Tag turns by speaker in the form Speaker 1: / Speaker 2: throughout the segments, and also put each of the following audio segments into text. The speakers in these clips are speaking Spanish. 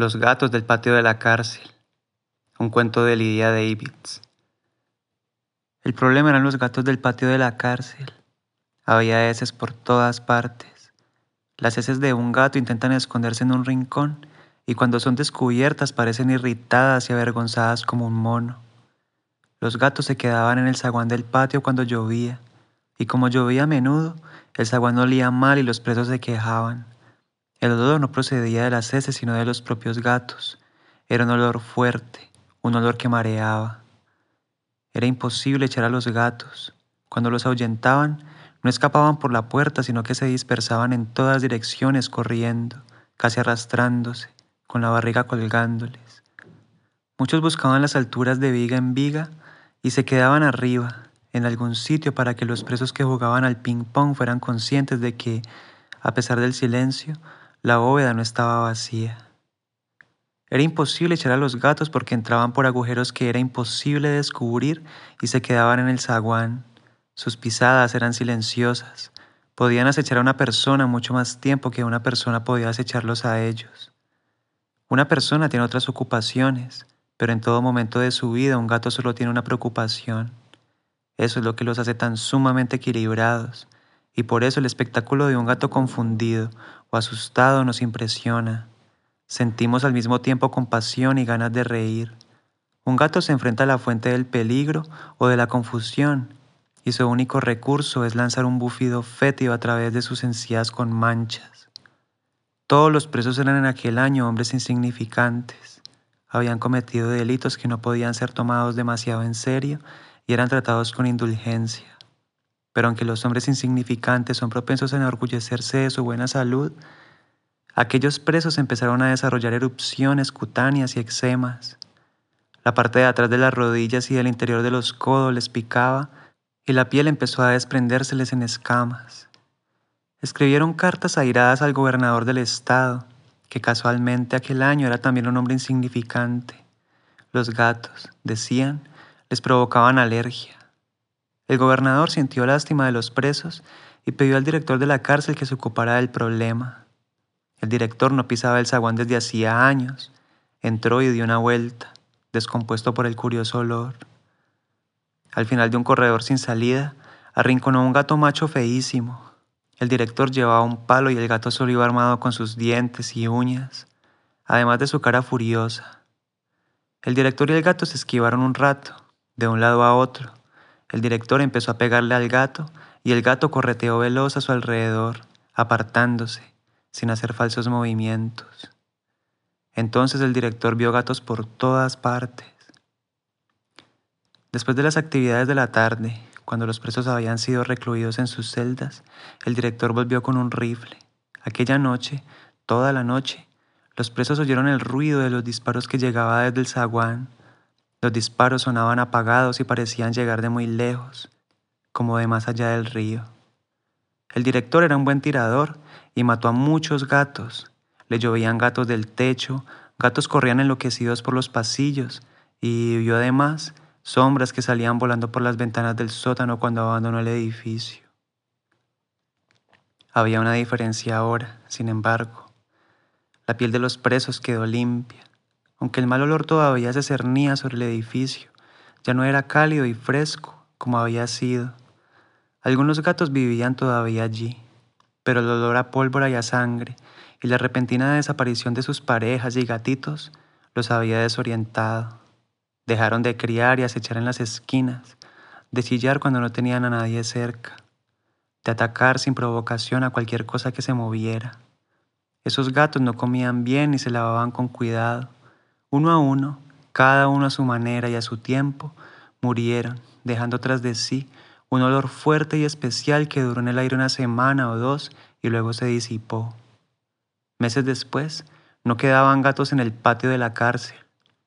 Speaker 1: Los gatos del patio de la cárcel. Un cuento de Lydia Davids. El problema eran los gatos del patio de la cárcel. Había heces por todas partes. Las heces de un gato intentan esconderse en un rincón y cuando son descubiertas parecen irritadas y avergonzadas como un mono. Los gatos se quedaban en el zaguán del patio cuando llovía y como llovía a menudo, el zaguán olía mal y los presos se quejaban. El olor no procedía de las heces, sino de los propios gatos. Era un olor fuerte, un olor que mareaba. Era imposible echar a los gatos. Cuando los ahuyentaban, no escapaban por la puerta, sino que se dispersaban en todas direcciones corriendo, casi arrastrándose, con la barriga colgándoles. Muchos buscaban las alturas de viga en viga y se quedaban arriba, en algún sitio para que los presos que jugaban al ping-pong fueran conscientes de que, a pesar del silencio, la bóveda no estaba vacía. Era imposible echar a los gatos porque entraban por agujeros que era imposible descubrir y se quedaban en el zaguán. Sus pisadas eran silenciosas. Podían acechar a una persona mucho más tiempo que una persona podía acecharlos a ellos. Una persona tiene otras ocupaciones, pero en todo momento de su vida un gato solo tiene una preocupación. Eso es lo que los hace tan sumamente equilibrados, y por eso el espectáculo de un gato confundido o asustado nos impresiona. Sentimos al mismo tiempo compasión y ganas de reír. Un gato se enfrenta a la fuente del peligro o de la confusión, y su único recurso es lanzar un bufido fétido a través de sus encías con manchas. Todos los presos eran en aquel año hombres insignificantes. Habían cometido delitos que no podían ser tomados demasiado en serio y eran tratados con indulgencia. Pero aunque los hombres insignificantes son propensos a enorgullecerse de su buena salud, aquellos presos empezaron a desarrollar erupciones cutáneas y eczemas. La parte de atrás de las rodillas y del interior de los codos les picaba y la piel empezó a desprendérseles en escamas. Escribieron cartas airadas al gobernador del estado, que casualmente aquel año era también un hombre insignificante. Los gatos, decían, les provocaban alergia. El gobernador sintió lástima de los presos y pidió al director de la cárcel que se ocupara del problema. El director no pisaba el zaguán desde hacía años. Entró y dio una vuelta, descompuesto por el curioso olor. Al final de un corredor sin salida, arrinconó un gato macho feísimo. El director llevaba un palo y el gato solo iba armado con sus dientes y uñas, además de su cara furiosa. El director y el gato se esquivaron un rato, de un lado a otro, el director empezó a pegarle al gato y el gato correteó veloz a su alrededor, apartándose, sin hacer falsos movimientos. Entonces el director vio gatos por todas partes. Después de las actividades de la tarde, cuando los presos habían sido recluidos en sus celdas, el director volvió con un rifle. Aquella noche, toda la noche, los presos oyeron el ruido de los disparos que llegaba desde el zaguán los disparos sonaban apagados y parecían llegar de muy lejos, como de más allá del río. El director era un buen tirador y mató a muchos gatos. Le llovían gatos del techo, gatos corrían enloquecidos por los pasillos y vio además sombras que salían volando por las ventanas del sótano cuando abandonó el edificio. Había una diferencia ahora, sin embargo. La piel de los presos quedó limpia, aunque el mal olor todavía se cernía sobre el edificio, ya no era cálido y fresco como había sido. Algunos gatos vivían todavía allí, pero el olor a pólvora y a sangre y la repentina desaparición de sus parejas y gatitos los había desorientado. Dejaron de criar y acechar en las esquinas, de chillar cuando no tenían a nadie cerca, de atacar sin provocación a cualquier cosa que se moviera. Esos gatos no comían bien ni se lavaban con cuidado uno a uno, cada uno a su manera y a su tiempo, murieron, dejando tras de sí un olor fuerte y especial que duró en el aire una semana o dos y luego se disipó. Meses después, no quedaban gatos en el patio de la cárcel.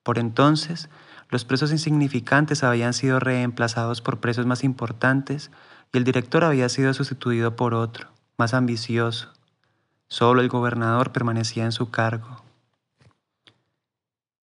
Speaker 1: Por entonces, los presos insignificantes habían sido reemplazados por presos más importantes y el director había sido sustituido por otro, más ambicioso. Solo el gobernador permanecía en su cargo.